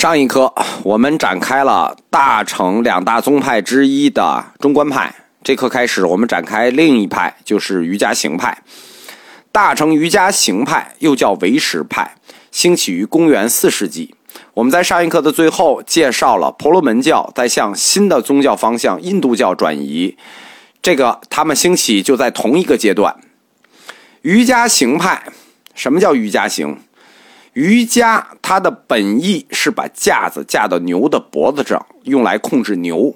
上一课我们展开了大乘两大宗派之一的中观派，这课开始我们展开另一派，就是瑜伽行派。大乘瑜伽行派又叫唯识派，兴起于公元四世纪。我们在上一课的最后介绍了婆罗门教在向新的宗教方向印度教转移，这个他们兴起就在同一个阶段。瑜伽行派，什么叫瑜伽行？瑜伽它的本意是把架子架到牛的脖子上，用来控制牛。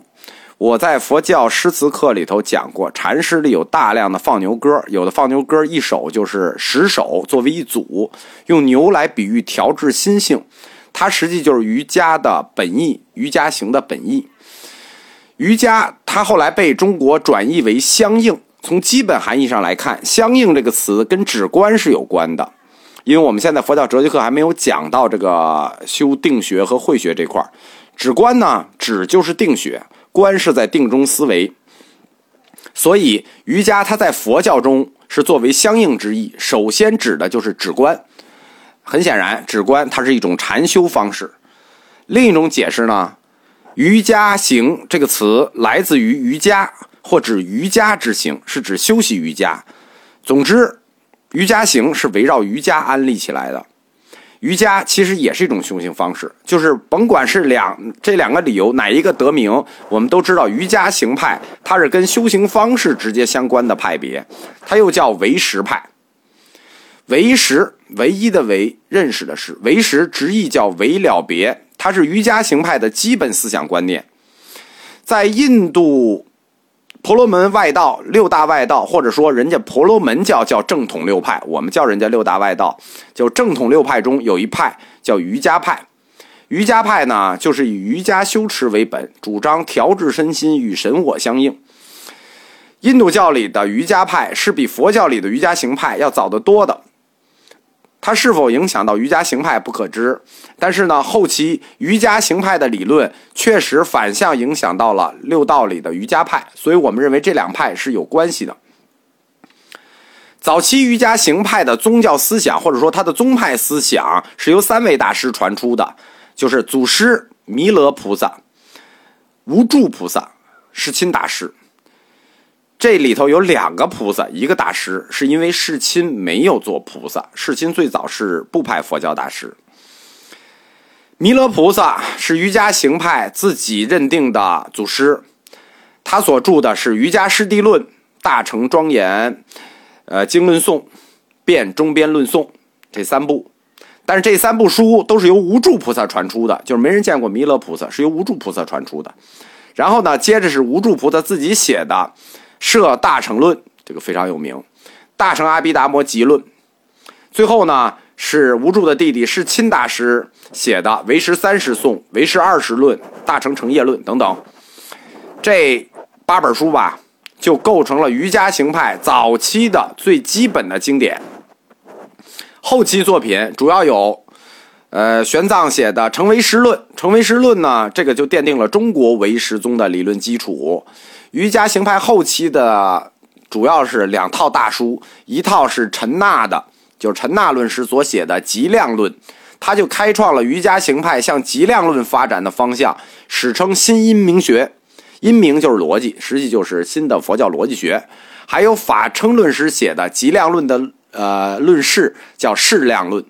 我在佛教诗词课里头讲过，禅师里有大量的放牛歌，有的放牛歌一首就是十首作为一组，用牛来比喻调制心性，它实际就是瑜伽的本意，瑜伽行的本意。瑜伽它后来被中国转译为相应，从基本含义上来看，相应这个词跟止观是有关的。因为我们现在佛教哲学课还没有讲到这个修定学和慧学这块儿，止观呢，止就是定学，观是在定中思维。所以瑜伽它在佛教中是作为相应之意，首先指的就是止观。很显然，止观它是一种禅修方式。另一种解释呢，瑜伽行这个词来自于瑜伽，或指瑜伽之行，是指休息瑜伽。总之。瑜伽行是围绕瑜伽安立起来的，瑜伽其实也是一种修行方式，就是甭管是两这两个理由哪一个得名，我们都知道瑜伽行派它是跟修行方式直接相关的派别，它又叫唯识派。唯识唯一的唯认识的是唯识，直译叫唯了别，它是瑜伽行派的基本思想观念，在印度。婆罗门外道六大外道，或者说人家婆罗门教叫正统六派，我们叫人家六大外道。就正统六派中有一派叫瑜伽派，瑜伽派呢就是以瑜伽修持为本，主张调制身心与神我相应。印度教里的瑜伽派是比佛教里的瑜伽行派要早得多的。它是否影响到瑜伽行派不可知，但是呢，后期瑜伽行派的理论确实反向影响到了六道里的瑜伽派，所以我们认为这两派是有关系的。早期瑜伽行派的宗教思想或者说它的宗派思想是由三位大师传出的，就是祖师弥勒菩萨、无住菩萨、世亲大师。这里头有两个菩萨，一个大师，是因为世亲没有做菩萨。世亲最早是部派佛教大师。弥勒菩萨是瑜伽行派自己认定的祖师，他所著的是《瑜伽师地论》《大乘庄严》呃经论颂、辩中边论颂这三部。但是这三部书都是由无著菩萨传出的，就是没人见过弥勒菩萨，是由无著菩萨传出的。然后呢，接着是无著菩萨自己写的。设大乘论，这个非常有名，《大乘阿毗达摩集论》。最后呢，是无著的弟弟是钦大师写的《唯识三十颂》《唯识二十论》《大乘成业论》等等。这八本书吧，就构成了瑜伽行派早期的最基本的经典。后期作品主要有，呃，玄奘写的《成唯识论》。《成唯识论》呢，这个就奠定了中国唯识宗的理论基础。瑜伽行派后期的主要是两套大书，一套是陈那的，就是陈那论师所写的《极量论》，他就开创了瑜伽行派向极量论发展的方向，史称新因明学。因明就是逻辑，实际就是新的佛教逻辑学。还有法称论师写的《极量论》的呃论释，叫《适量论》。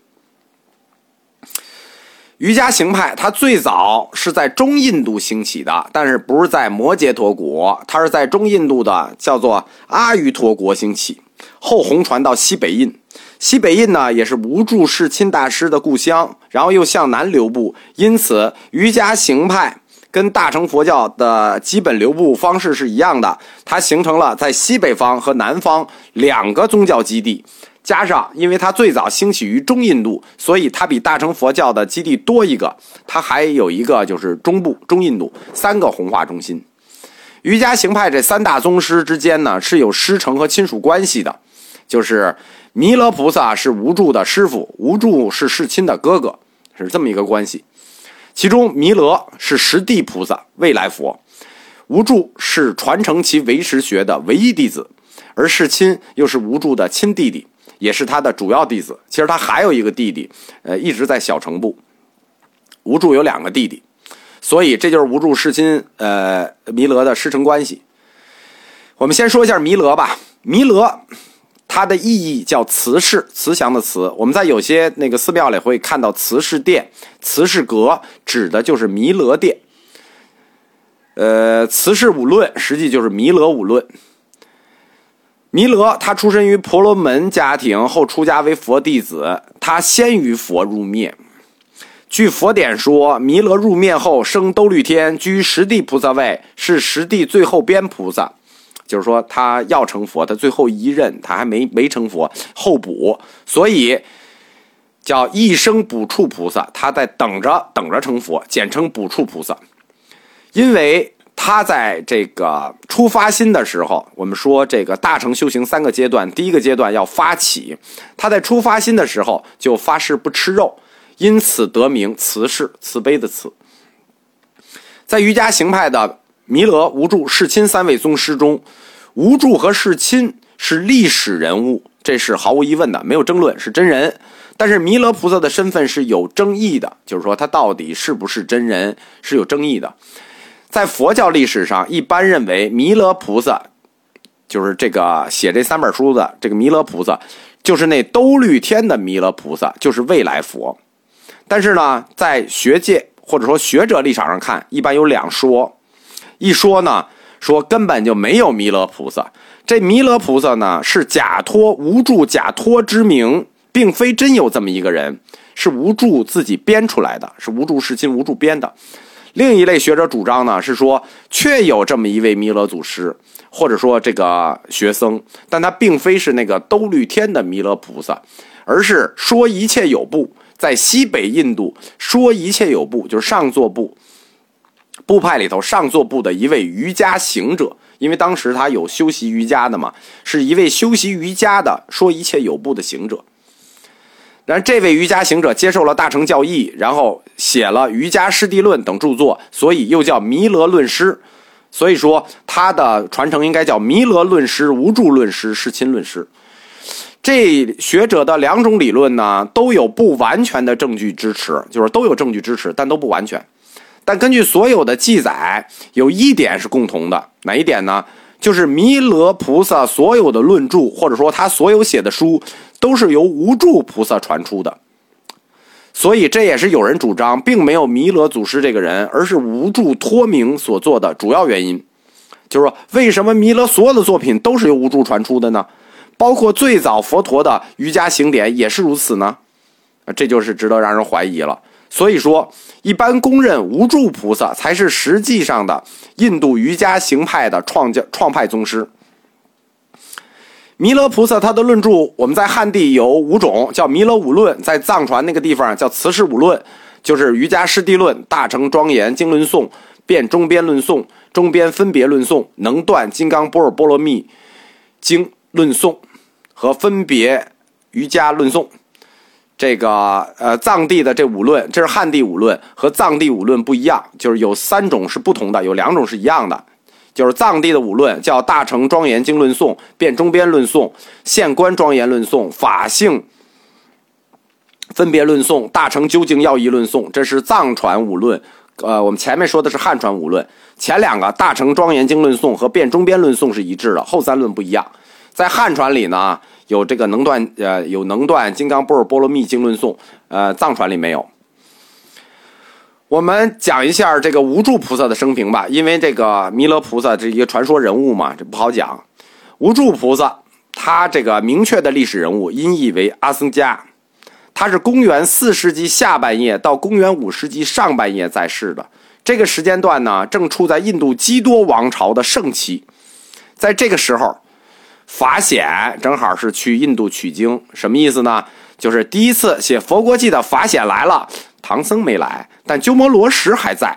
瑜伽行派，它最早是在中印度兴起的，但是不是在摩羯陀国，它是在中印度的叫做阿瑜陀国兴起，后红传到西北印。西北印呢，也是无著世亲大师的故乡，然后又向南流布，因此瑜伽行派跟大乘佛教的基本流布方式是一样的，它形成了在西北方和南方两个宗教基地。加上，因为它最早兴起于中印度，所以它比大乘佛教的基地多一个。它还有一个就是中部中印度三个弘化中心。瑜伽行派这三大宗师之间呢是有师承和亲属关系的，就是弥勒菩萨是无著的师傅，无著是世亲的哥哥，是这么一个关系。其中弥勒是实地菩萨，未来佛；无著是传承其唯识学的唯一弟子，而世亲又是无著的亲弟弟。也是他的主要弟子。其实他还有一个弟弟，呃，一直在小乘部。无助有两个弟弟，所以这就是无助世亲呃弥勒的师承关系。我们先说一下弥勒吧，弥勒它的意义叫慈氏，慈祥的慈。我们在有些那个寺庙里会看到慈氏殿、慈氏阁，指的就是弥勒殿。呃，慈氏五论实际就是弥勒五论。弥勒他出身于婆罗门家庭，后出家为佛弟子。他先于佛入灭。据佛典说，弥勒入灭后升兜率天，居十地菩萨位，是十地最后边菩萨。就是说，他要成佛，他最后一任他还没没成佛，后补，所以叫一生补处菩萨。他在等着等着成佛，简称补处菩萨，因为。他在这个出发心的时候，我们说这个大乘修行三个阶段，第一个阶段要发起。他在出发心的时候就发誓不吃肉，因此得名慈氏，慈悲的慈。在瑜伽行派的弥勒、无著、世亲三位宗师中，无著和世亲是历史人物，这是毫无疑问的，没有争论，是真人。但是弥勒菩萨的身份是有争议的，就是说他到底是不是真人是有争议的。在佛教历史上，一般认为弥勒菩萨就是这个写这三本书的这个弥勒菩萨，就是那兜率天的弥勒菩萨，就是未来佛。但是呢，在学界或者说学者立场上看，一般有两说。一说呢，说根本就没有弥勒菩萨，这弥勒菩萨呢是假托无助假托之名，并非真有这么一个人，是无助自己编出来的，是无助世亲无助编的。另一类学者主张呢，是说确有这么一位弥勒祖师，或者说这个学僧，但他并非是那个兜率天的弥勒菩萨，而是说一切有部，在西北印度说一切有部，就是上座部部派里头上座部的一位瑜伽行者，因为当时他有修习瑜伽的嘛，是一位修习瑜伽的说一切有部的行者。然后这位瑜伽行者接受了大乘教义，然后写了《瑜伽师地论》等著作，所以又叫弥勒论师。所以说他的传承应该叫弥勒论师、无助论师、世亲论师。这学者的两种理论呢，都有不完全的证据支持，就是都有证据支持，但都不完全。但根据所有的记载，有一点是共同的，哪一点呢？就是弥勒菩萨所有的论著，或者说他所有写的书。都是由无助菩萨传出的，所以这也是有人主张，并没有弥勒祖师这个人，而是无助托名所做的主要原因。就是说，为什么弥勒所有的作品都是由无助传出的呢？包括最早佛陀的瑜伽行典也是如此呢？这就是值得让人怀疑了。所以说，一般公认无助菩萨才是实际上的印度瑜伽行派的创教创派宗师。弥勒菩萨他的论著，我们在汉地有五种，叫弥勒五论；在藏传那个地方叫慈氏五论，就是《瑜伽师地论》《大乘庄严经论颂》《辩中边论颂》《中边分别论颂》《能断金刚波若波罗蜜经论颂》和《分别瑜伽论颂》。这个呃，藏地的这五论，这是汉地五论，和藏地五论不一样，就是有三种是不同的，有两种是一样的。就是藏地的五论，叫《大乘庄严经论颂》《辩中边论颂》《现观庄严论颂》《法性分别论颂》《大乘究竟要义论颂》，这是藏传五论。呃，我们前面说的是汉传五论，前两个《大乘庄严经论颂》和《辩中边论颂》是一致的，后三论不一样。在汉传里呢，有这个能断呃有能断金刚波尔波罗蜜经论颂，呃，藏传里没有。我们讲一下这个无助菩萨的生平吧，因为这个弥勒菩萨这一个传说人物嘛，这不好讲。无助菩萨他这个明确的历史人物，音译为阿僧伽，他是公元四世纪下半叶到公元五世纪上半叶在世的。这个时间段呢，正处在印度基多王朝的盛期。在这个时候，法显正好是去印度取经，什么意思呢？就是第一次写佛国记的法显来了。唐僧没来，但鸠摩罗什还在。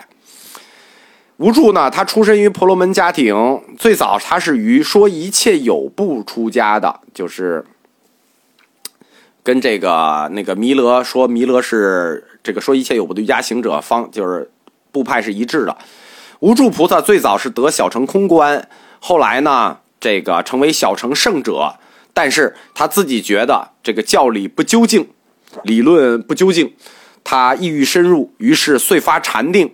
无助呢？他出身于婆罗门家庭，最早他是于说一切有部出家的，就是跟这个那个弥勒说弥勒是这个说一切有部的瑜伽行者方，就是部派是一致的。无助菩萨最早是得小乘空观，后来呢，这个成为小乘圣者，但是他自己觉得这个教理不究竟，理论不究竟。他意欲深入，于是遂发禅定。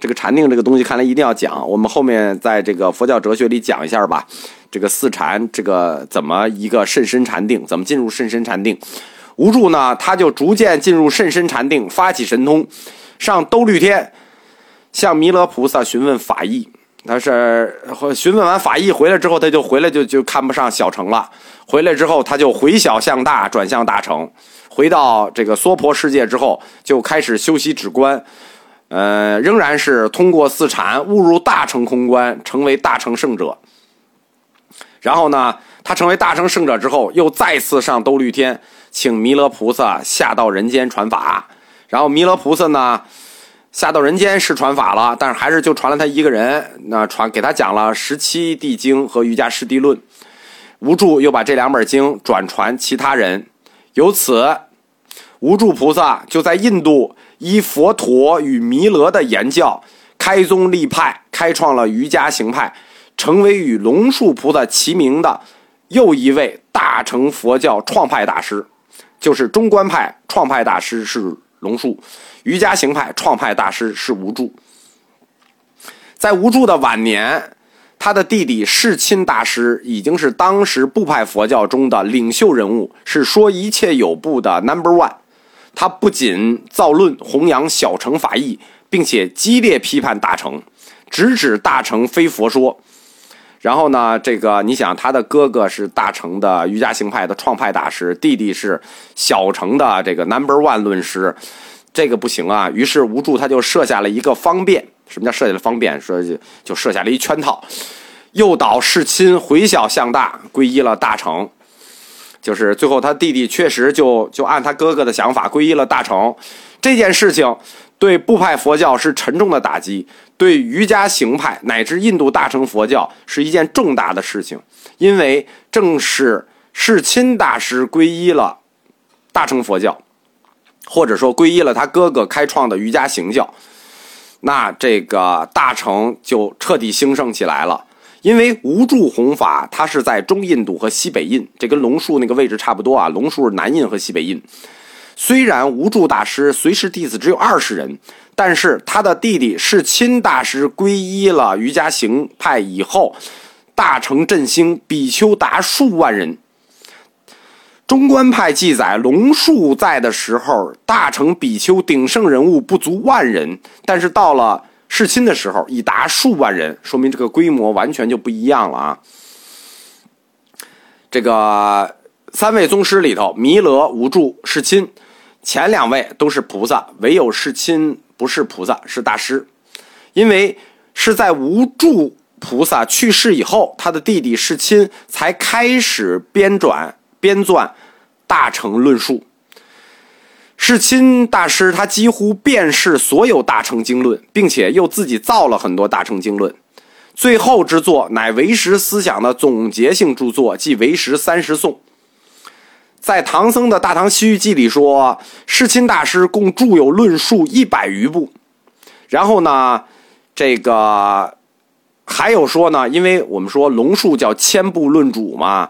这个禅定这个东西，看来一定要讲。我们后面在这个佛教哲学里讲一下吧。这个四禅，这个怎么一个甚深禅定，怎么进入甚深禅定？无助呢，他就逐渐进入甚深禅定，发起神通，上兜率天，向弥勒菩萨询问法义。他是询问完法义回来之后，他就回来就就看不上小乘了。回来之后，他就回小向大，转向大乘。回到这个娑婆世界之后，就开始修习止观。呃，仍然是通过四禅误入大乘空观，成为大乘圣者。然后呢，他成为大乘圣者之后，又再次上兜率天，请弥勒菩萨下到人间传法。然后弥勒菩萨呢，下到人间是传法了，但是还是就传了他一个人。那传给他讲了十七地经和瑜伽师地论。无助又把这两本经转传其他人，由此无助菩萨就在印度。依佛陀与弥勒的言教，开宗立派，开创了瑜伽行派，成为与龙树菩萨齐名的又一位大乘佛教创派大师。就是中观派创派大师是龙树，瑜伽行派创派大师是无著。在无著的晚年，他的弟弟世亲大师已经是当时部派佛教中的领袖人物，是说一切有部的 Number One。他不仅造论弘扬小乘法义，并且激烈批判大乘，直指大乘非佛说。然后呢，这个你想，他的哥哥是大成的瑜伽行派的创派大师，弟弟是小成的这个 Number One 论师，这个不行啊。于是无助他就设下了一个方便，什么叫设下了方便？说就就设下了一圈套，诱导世亲回小向大，皈依了大成。就是最后他弟弟确实就就按他哥哥的想法皈依了大成，这件事情对部派佛教是沉重的打击，对瑜伽行派乃至印度大乘佛教是一件重大的事情，因为正是世亲大师皈依了大乘佛教，或者说皈依了他哥哥开创的瑜伽行教，那这个大乘就彻底兴盛起来了。因为无著弘法，它是在中印度和西北印，这跟龙树那个位置差不多啊。龙树是南印和西北印。虽然无助大师随师弟子只有二十人，但是他的弟弟世亲大师皈依了瑜伽行派以后，大成振兴，比丘达数万人。中观派记载，龙树在的时候，大成比丘鼎盛人物不足万人，但是到了。世亲的时候已达数万人，说明这个规模完全就不一样了啊！这个三位宗师里头，弥勒、无助、世亲，前两位都是菩萨，唯有世亲不是菩萨，是大师。因为是在无助菩萨去世以后，他的弟弟世亲才开始编转编撰大乘论述。世亲大师他几乎辨识所有大乘经论，并且又自己造了很多大乘经论。最后之作乃唯识思想的总结性著作，即《唯识三十颂》。在唐僧的《大唐西域记》里说，世亲大师共著有论述一百余部。然后呢，这个还有说呢，因为我们说龙树叫千部论主嘛，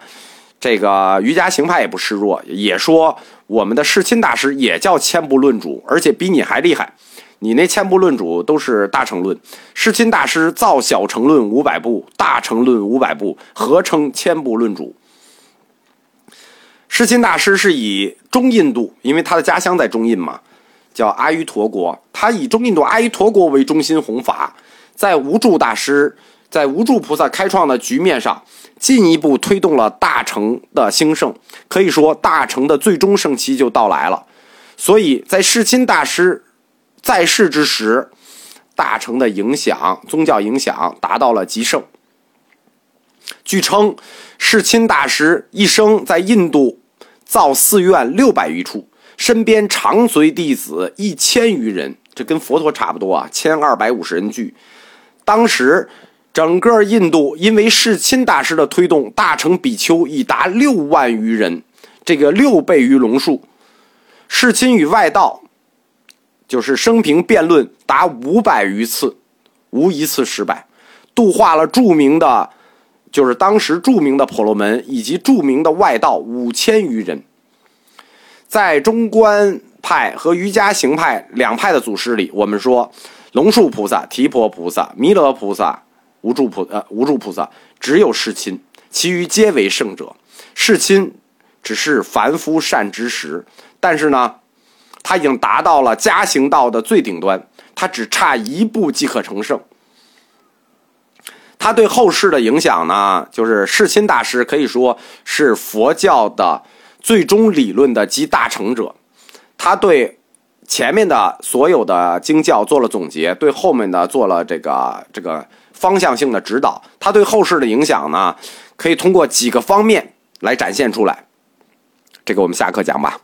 这个瑜伽行派也不示弱，也说。我们的世亲大师也叫千部论主，而且比你还厉害。你那千部论主都是大乘论，世亲大师造小乘论五百部，大乘论五百部，合称千部论主。世亲大师是以中印度，因为他的家乡在中印嘛，叫阿瑜陀国，他以中印度阿瑜陀国为中心弘法，在无助大师。在无助菩萨开创的局面上，进一步推动了大乘的兴盛。可以说，大乘的最终盛期就到来了。所以在世亲大师在世之时，大乘的影响、宗教影响达到了极盛。据称，世亲大师一生在印度造寺院六百余处，身边常随弟子一千余人，这跟佛陀差不多啊，千二百五十人聚。当时。整个印度因为世亲大师的推动，大乘比丘已达六万余人，这个六倍于龙树。世亲与外道，就是生平辩论达五百余次，无一次失败，度化了著名的，就是当时著名的婆罗门以及著名的外道五千余人。在中观派和瑜伽行派两派的祖师里，我们说龙树菩萨、提婆菩萨、弥勒菩萨、无住菩呃无住菩萨，只有世亲，其余皆为圣者。世亲只是凡夫善知识，但是呢，他已经达到了家行道的最顶端，他只差一步即可成圣。他对后世的影响呢，就是世亲大师可以说是佛教的最终理论的集大成者。他对前面的所有的经教做了总结，对后面的做了这个这个方向性的指导。他对后世的影响呢，可以通过几个方面来展现出来。这个我们下课讲吧。